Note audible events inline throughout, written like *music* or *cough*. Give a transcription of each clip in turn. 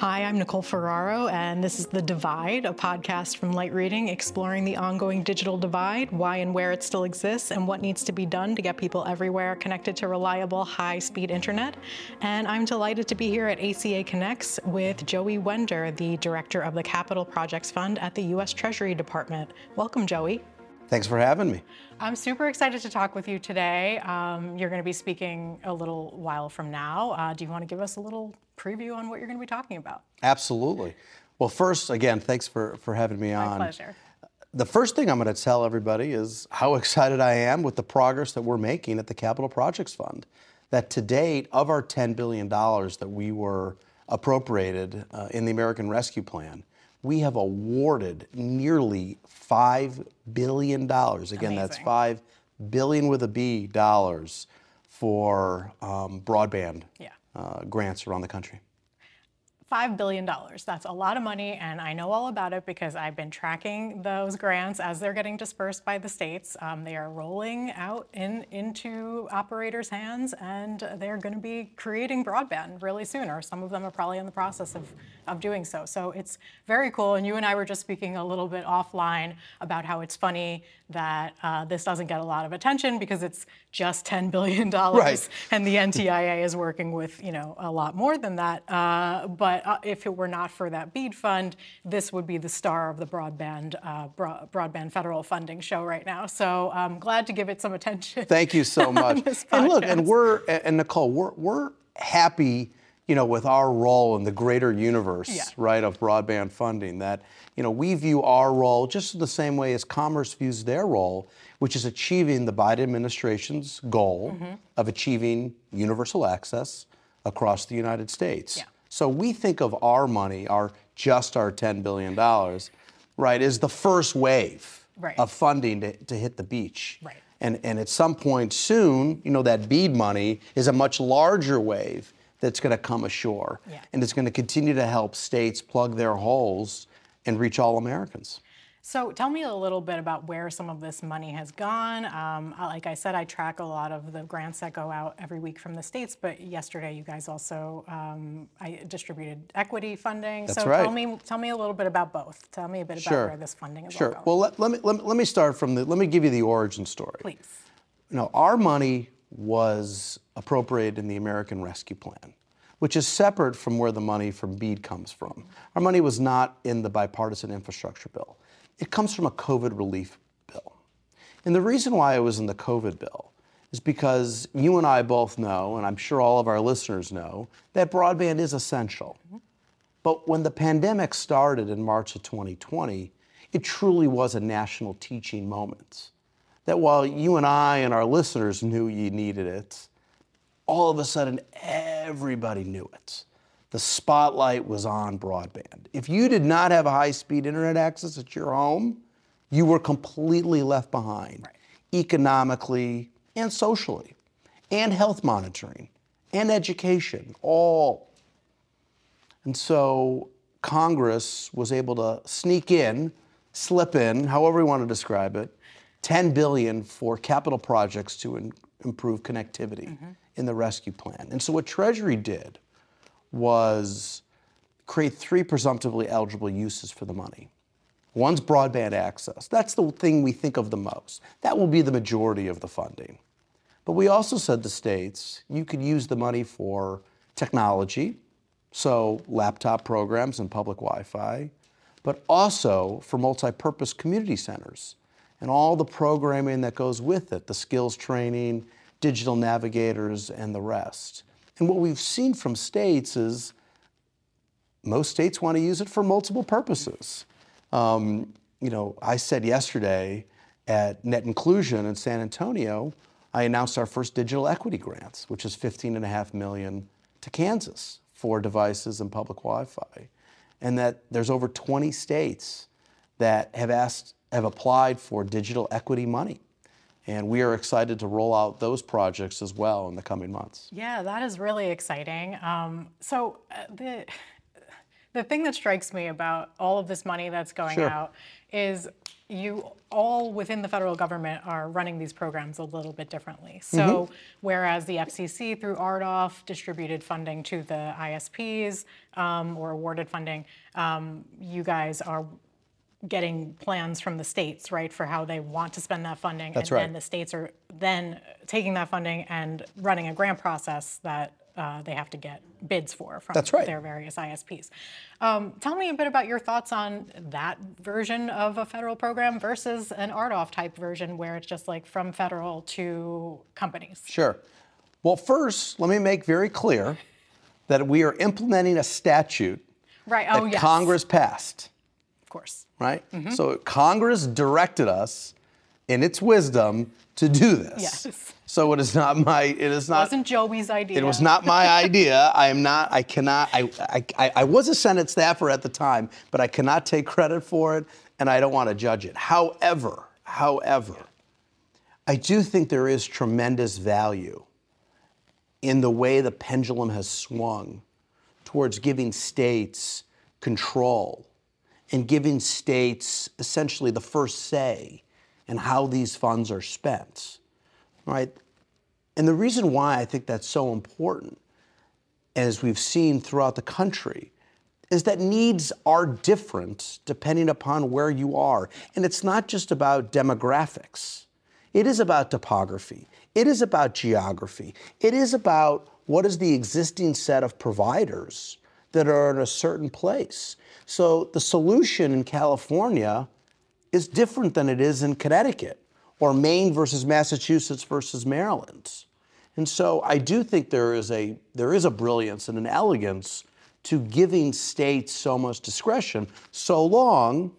Hi, I'm Nicole Ferraro, and this is The Divide, a podcast from Light Reading exploring the ongoing digital divide, why and where it still exists, and what needs to be done to get people everywhere connected to reliable, high speed internet. And I'm delighted to be here at ACA Connects with Joey Wender, the director of the Capital Projects Fund at the U.S. Treasury Department. Welcome, Joey. Thanks for having me. I'm super excited to talk with you today. Um, you're going to be speaking a little while from now. Uh, do you want to give us a little preview on what you're going to be talking about? Absolutely. Well, first, again, thanks for, for having me on. My pleasure. The first thing I'm going to tell everybody is how *laughs* excited I am with the progress that we're making at the Capital Projects Fund. That to date, of our $10 billion that we were appropriated uh, in the American Rescue Plan, we have awarded nearly $5 billion. Again, Amazing. that's 5 billion with a B dollars for um, broadband Yeah. Uh, grants around the country. $5 billion. That's a lot of money, and I know all about it because I've been tracking those grants as they're getting dispersed by the states. Um, they are rolling out in, into operators' hands, and they're going to be creating broadband really soon, or some of them are probably in the process of, of doing so. So it's very cool. And you and I were just speaking a little bit offline about how it's funny that uh, this doesn't get a lot of attention because it's just $10 *laughs* billion, Right. and the NTIA is working with you know a lot more than that. Uh, but uh, if it were not for that BEAD fund, this would be the star of the broadband uh, bro- broadband federal funding show right now. So I'm glad to give it some attention. Thank you so *laughs* much. and look, and we're and Nicole, we're we're happy, you know, with our role in the greater universe, Yeah. right, of broadband funding. That you know we view our role just in the same way as Commerce views their role, which is achieving the Biden administration's goal Mm-hmm. of achieving universal access across the United States. Yeah. So we think of our money, our just our ten billion dollars, right, is the first wave Right. of funding to, to hit the beach. Right. And, and at some point soon, you know, that BEAD money is a much larger wave that's going to come ashore. Yeah. And it's going to continue to help states plug their holes and reach all Americans. So tell me a little bit about where some of this money has gone. Um, like I said, I track a lot of the grants that go out every week from the states. But yesterday, you guys also um, I distributed equity funding. That's so right. tell me, tell me a little bit about both. Tell me a bit about Sure. where this funding is Sure. going. Well, let, let, me, let, me, let me start from the, let me give you the origin story. Please. You know, our money was appropriated in the American Rescue Plan, which is separate from where the money from BEAD comes from. Our money was not in the bipartisan infrastructure bill. It comes from a COVID relief bill. And the reason why it was in the COVID bill is because you and I both know, and I'm sure all of our listeners know, that broadband is essential. But when the pandemic started in March of 2020, it truly was a national teaching moment. That while you and I and our listeners knew you needed it, all of a sudden everybody knew it. The spotlight was on broadband. If you did not have high speed internet access at your home, you were completely left behind economically and socially, and health monitoring and education, all and so Congress was able to sneak in, slip in, however you want to describe it, 10 billion for capital projects to in- improve connectivity mm-hmm. in the rescue plan. And so what Treasury did was create three presumptively eligible uses for the money. One's broadband access. That's the thing we think of the most. That will be the majority of the funding. But we also said to states, you could use the money for technology, so laptop programs and public Wi Fi, but also for multi purpose community centers and all the programming that goes with it the skills training, digital navigators, and the rest. And what we've seen from states is most states want to use it for multiple purposes. Um, you know, I said yesterday at Net Inclusion in San Antonio, I announced our first digital equity grants, which is 15 and a half million to Kansas for devices and public Wi-Fi, and that there's over 20 states that have asked, have applied for digital equity money, and we are excited to roll out those projects as well in the coming months. Yeah, that is really exciting. Um, so uh, the the thing that strikes me about all of this money that's going Sure. out is you all within the federal government are running these programs a little bit differently. So, whereas the FCC through RDOF distributed funding to the ISPs um, or awarded funding, um, you guys are getting plans from the states, right, for how they want to spend that funding. That's and right. then the states are then taking that funding and running a grant process that uh, they have to get bids for from right. their various ISPs. Um, tell me a bit about your thoughts on that version of a federal program versus an RDOF type version where it's just like from federal to companies. Sure. Well, first, let me make very clear that we are implementing a statute Right. that Oh, yes. Congress passed, course. right? Mm-hmm. So Congress directed us in its wisdom to do this. Yes. So it is not my, it is not, it Wasn't Joey's idea. it was not my *laughs* idea. I am not, I cannot, I, I, I- I was a Senate staffer at the time, but I cannot take credit for it and I don't want to judge it. However, however, I do think there is tremendous value in the way the pendulum has swung towards giving states control and giving states essentially the first say in how these funds are spent, right? And the reason why I think that's so important, as we've seen throughout the country, is that needs are different depending upon where you are. And it's not just about demographics, it is about topography, it is about geography, it is about what is the existing set of providers that are in a certain place. So the solution in California is different than it is in Connecticut or Maine versus Massachusetts versus Maryland. And so I do think there is a there is a brilliance and an elegance to giving states so much discretion so long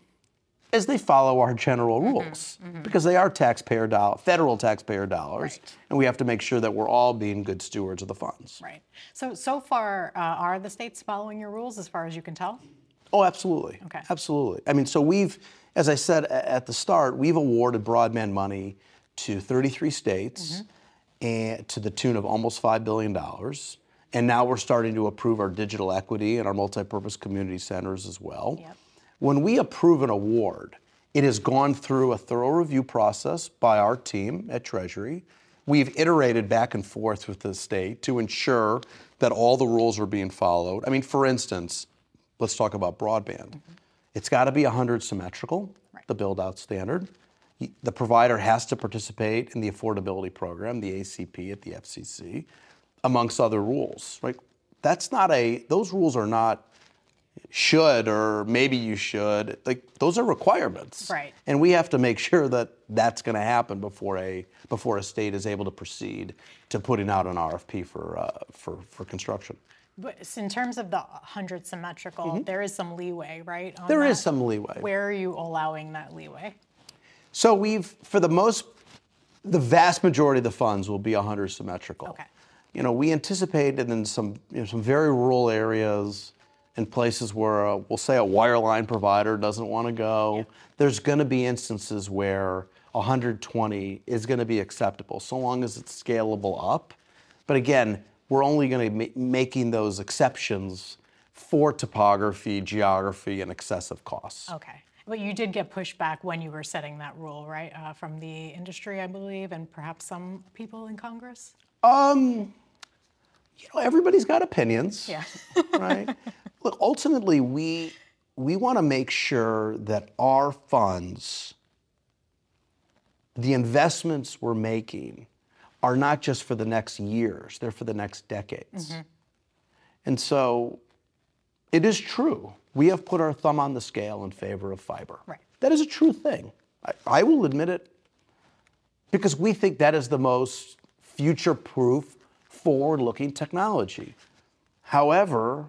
as they follow our general mm-hmm, rules mm-hmm. because they are taxpayer dollar federal taxpayer dollars Right. and we have to make sure that we're all being good stewards of the funds. Right. So, so far, uh, are the states following your rules as far as you can tell? Oh, absolutely. Okay. Absolutely. I mean, so we've, as I said at the start, we've awarded broadband money to 33 states mm-hmm. and to the tune of almost $5 billion. And now we're starting to approve our digital equity and our multipurpose community centers as well. Yep. When we approve an award, it has gone through a thorough review process by our team at Treasury. We've iterated back and forth with the state to ensure that all the rules are being followed. I mean, for instance, let's talk about broadband. Mm-hmm. It's got to be 100 symmetrical, the build out standard. The provider has to participate in the affordability program, the ACP at the FCC, amongst other rules, right? That's not a, those rules are not should or maybe you should. Like those are requirements. Right. And we have to make sure that that's going to happen before a before a state is able to proceed to putting out an RFP for uh, for for construction. But in terms of the 100 symmetrical, there is some leeway, right? Mm-hmm. There is some leeway. Where are you allowing that leeway? So we've, for the most, the vast majority of the funds will be 100 symmetrical. Okay. You know, we anticipated in some, you know, some very rural areas and places where, uh, we'll say a wireline provider doesn't want to go, there's going to be instances where 120 is going to be acceptable, so long as it's scalable up. But again, we're only going to be ma- making those exceptions for topography, geography, and excessive costs. Okay. But you did get pushback when you were setting that rule, right? Uh, from the industry, I believe, and perhaps some people in Congress? Um, you know, everybody's got opinions. Yeah. *laughs* right? Look, ultimately, we we want to make sure that our funds, the investments we're making, are not just for the next years; they're for the next decades. Mm-hmm. And so, it is true. We have put our thumb on the scale in favor of fiber. Right. That is a true thing. I, I will admit it because we think that is the most future proof, forward looking technology. However,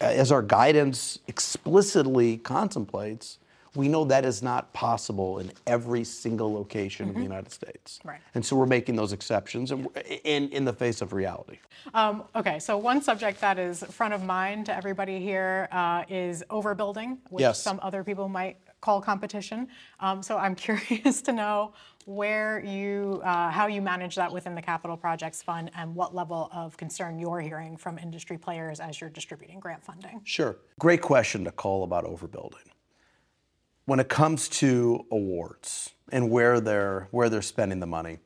as our guidance explicitly contemplates, we know that is not possible in every single location in the United States. Right. And so we're making those exceptions and in, in the face of reality. Um, okay, so one subject that is front of mind to everybody here uh, is overbuilding, which Yes. some other people might call competition. Um, so I'm *laughs* curious to know where you, uh, how you manage that within the capital projects fund, and what level of concern you're hearing from industry players as you're distributing grant funding. Sure. Great question, Nicole, about overbuilding. when it comes to awards and where they're where they're spending the money,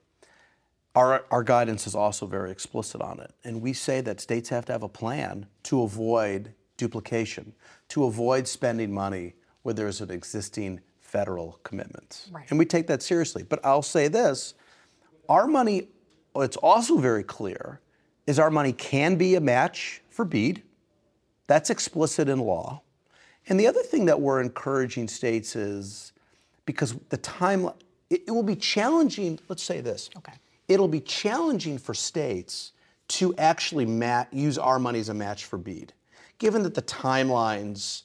our, our guidance is also very explicit on it. And we say that states have to have a plan to avoid duplication, to avoid spending money where there's an existing federal commitment. Right. And we take that seriously. But I'll say this our money, it's also very clear, is our money can be a match for BEAD. That's explicit in law. And the other thing that we're encouraging states is because the time, it, it will be challenging, let's say this. Okay. It'll be challenging for states to actually ma- use our money as a match for BEAD, given that the timelines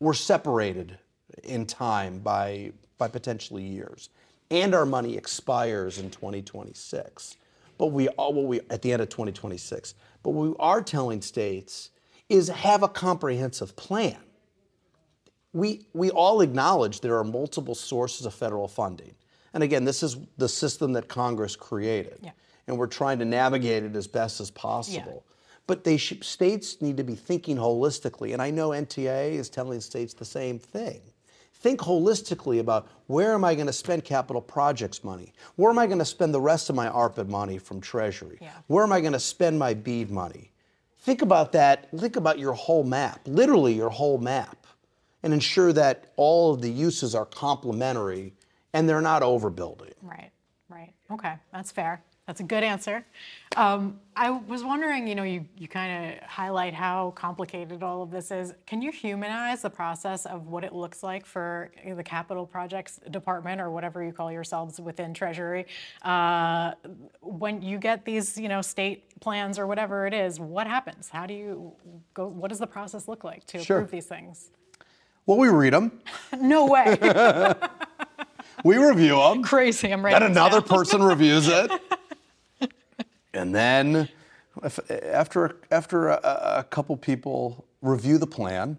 were separated in time by, by potentially years, and our money expires in 2026. But we all, well, we, at the end of 2026. But what we are telling states is have a comprehensive plan we, we all acknowledge there are multiple sources of federal funding. And again, this is the system that Congress created. Yeah. And we're trying to navigate it as best as possible. But they should, states need to be thinking holistically. And I know NTIA is telling states the same thing. Think holistically about where am I going to spend capital projects money? Where am I going to spend the rest of my ARPA money from Treasury? Yeah. Where am I going to spend my BEAD money? Think about that. Think about your whole map, literally your whole map, and ensure that all of the uses are complementary and they're not overbuilding. Right, right. Okay, that's fair. That's a good answer. Um, I was wondering, you know, you, you kind of highlight how complicated all of this is. Can you humanize the process of what it looks like for the capital projects department or whatever you call yourselves within Treasury? Uh, when you get these, you know, state plans or whatever it is, what happens? How do you go? What does the process look like to Sure. approve these things? Well, we read them, *laughs* No way. *laughs* we review them. Crazy. I'm Then writing this another person reviews it. *laughs* And then if, after, after a, a couple people review the plan,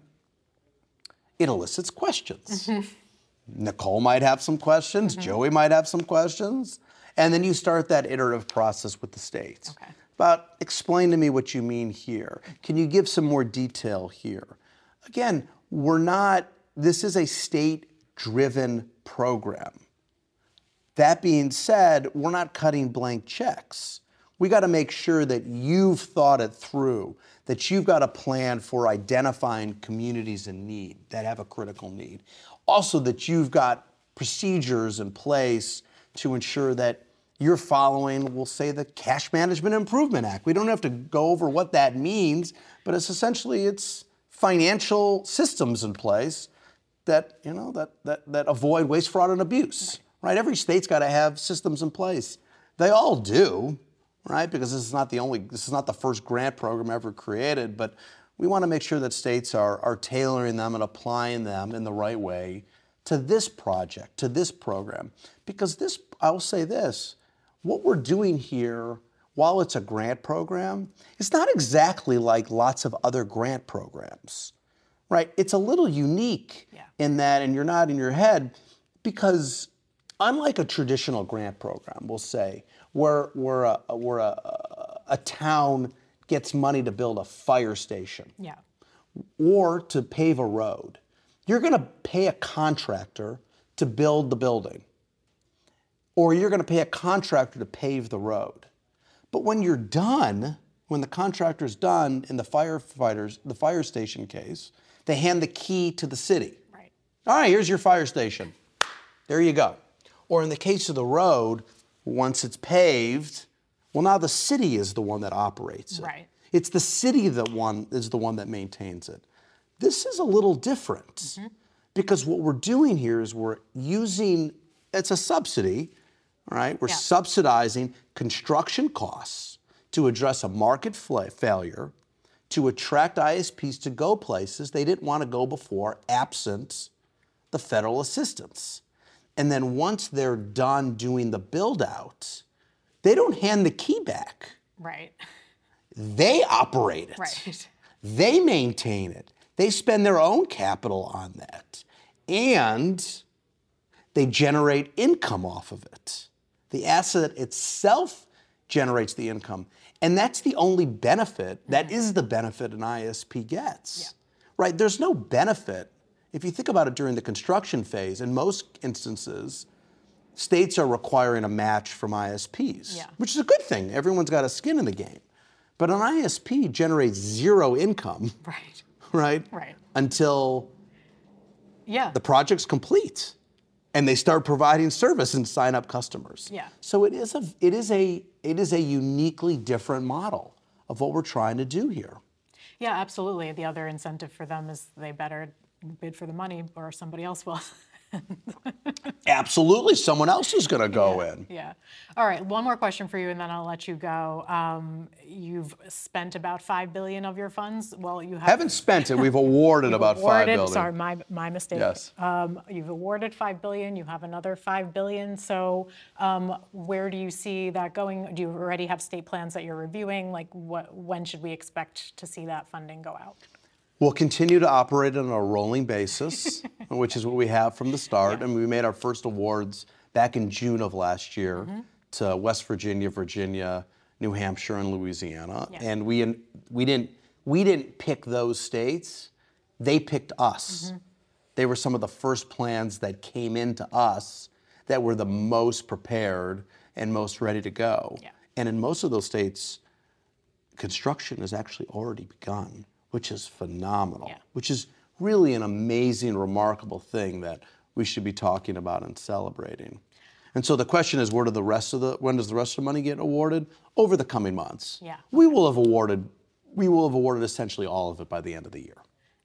it elicits questions. Mm-hmm. Nicole might have some questions, mm-hmm. Joey might have some questions, and then you start that iterative process with the states. Okay. But explain to me what you mean here. Can you give some more detail here? Again, we're not, this is a state driven program. That being said, we're not cutting blank checks. We got to make sure that you've thought it through, that you've got a plan for identifying communities in need that have a critical need. Also, that you've got procedures in place to ensure that you're following, we'll say, the Cash Management Improvement Act. We don't have to go over what that means, but it's essentially it's financial systems in place that you know that that, that avoid waste, fraud, and abuse. Right. Every state's got to have systems in place. They all do, right? Because this is not the only this is not the first grant program ever created, but we want to make sure that states are are tailoring them and applying them in the right way to this project, to this program. Because this I'll say this, what we're doing here while it's a grant program, it's not exactly like lots of other grant programs right? It's a little unique Yeah. in that, and you're not in your head because unlike a traditional grant program, we'll say, where, where, a, where a, a town gets money to build a fire station Yeah. or to pave a road, you're going to pay a contractor to build the building, or you're going to pay a contractor to pave the road. But when you're done, when the contractor's done in the firefighters, the fire station case, they hand the key to the city. Right. All right, here's your fire station. There you go. Or in the case of the road, once it's paved, well, now the city is the one that operates it. Right. It's the city that one is the one that maintains it. This is a little different Mm-hmm. because what we're doing here is we're using it's a subsidy, right? We're Yeah. subsidizing construction costs to address a market fla- failure, to attract ISPs to go places they didn't want to go before, absent the federal assistance. And then once they're done doing the build out, they don't hand the key back. Right. They operate it. Right. They maintain it. They spend their own capital on that. And they generate income off of it. The asset itself generates the income. And that's the only benefit, that mm-hmm. is the benefit an ISP gets. Right? There's no benefit if you think about it during the construction phase, in most instances, states are requiring a match from ISPs, Yeah. which is a good thing. Everyone's got a skin in the game. But an ISP generates zero income, *laughs* Right. right? Right. Until Yeah. the project's complete and they start providing service and sign up customers. Yeah. So it is a it is a it is a uniquely different model of what we're trying to do here. Yeah, absolutely. The other incentive for them is they better bid for the money or somebody else will. *laughs* Absolutely, someone else is going to go in. yeah. All right. One more question for you, and then I'll let you go. Um, you've spent about five billion of your funds. Well, you have Haven't spent it. We've awarded *laughs* about five awarded. billion. Sorry, my my mistake. Yes. Um, you've awarded five billion. You have another five billion. So, um, where do you see that going? Do you already have state plans that you're reviewing? Like, what? When should we expect to see that funding go out? We'll continue to operate on a rolling basis, *laughs* which is what we have from the start. And we made our first awards back in June of last year Mm-hmm. to West Virginia, Virginia, New Hampshire, and Louisiana. Yeah. And we we didn't we didn't pick those states; they picked us. Mm-hmm. They were some of the first plans that came into us that were the most prepared and most ready to go. Yeah. And in most of those states, construction has actually already begun, which is phenomenal, Yeah. which is really an amazing, remarkable thing that we should be talking about and celebrating. And so the question is, where do the rest of the when does the rest of the money get awarded? Over the coming months. Yeah. We will have awarded we will have awarded essentially all of it by the end of the year.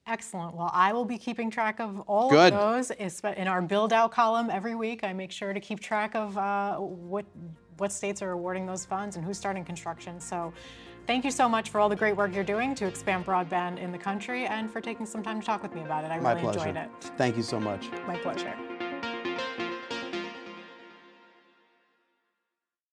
Excellent. Well, I will be keeping track of all Good. of those in our build out column every week. I make sure to keep track of uh, what what states are awarding those funds and who's starting construction. So, thank you so much for all the great work you're doing to expand broadband in the country and for taking some time to talk with me about it. I My really pleasure. enjoyed it. Thank you so much. My pleasure.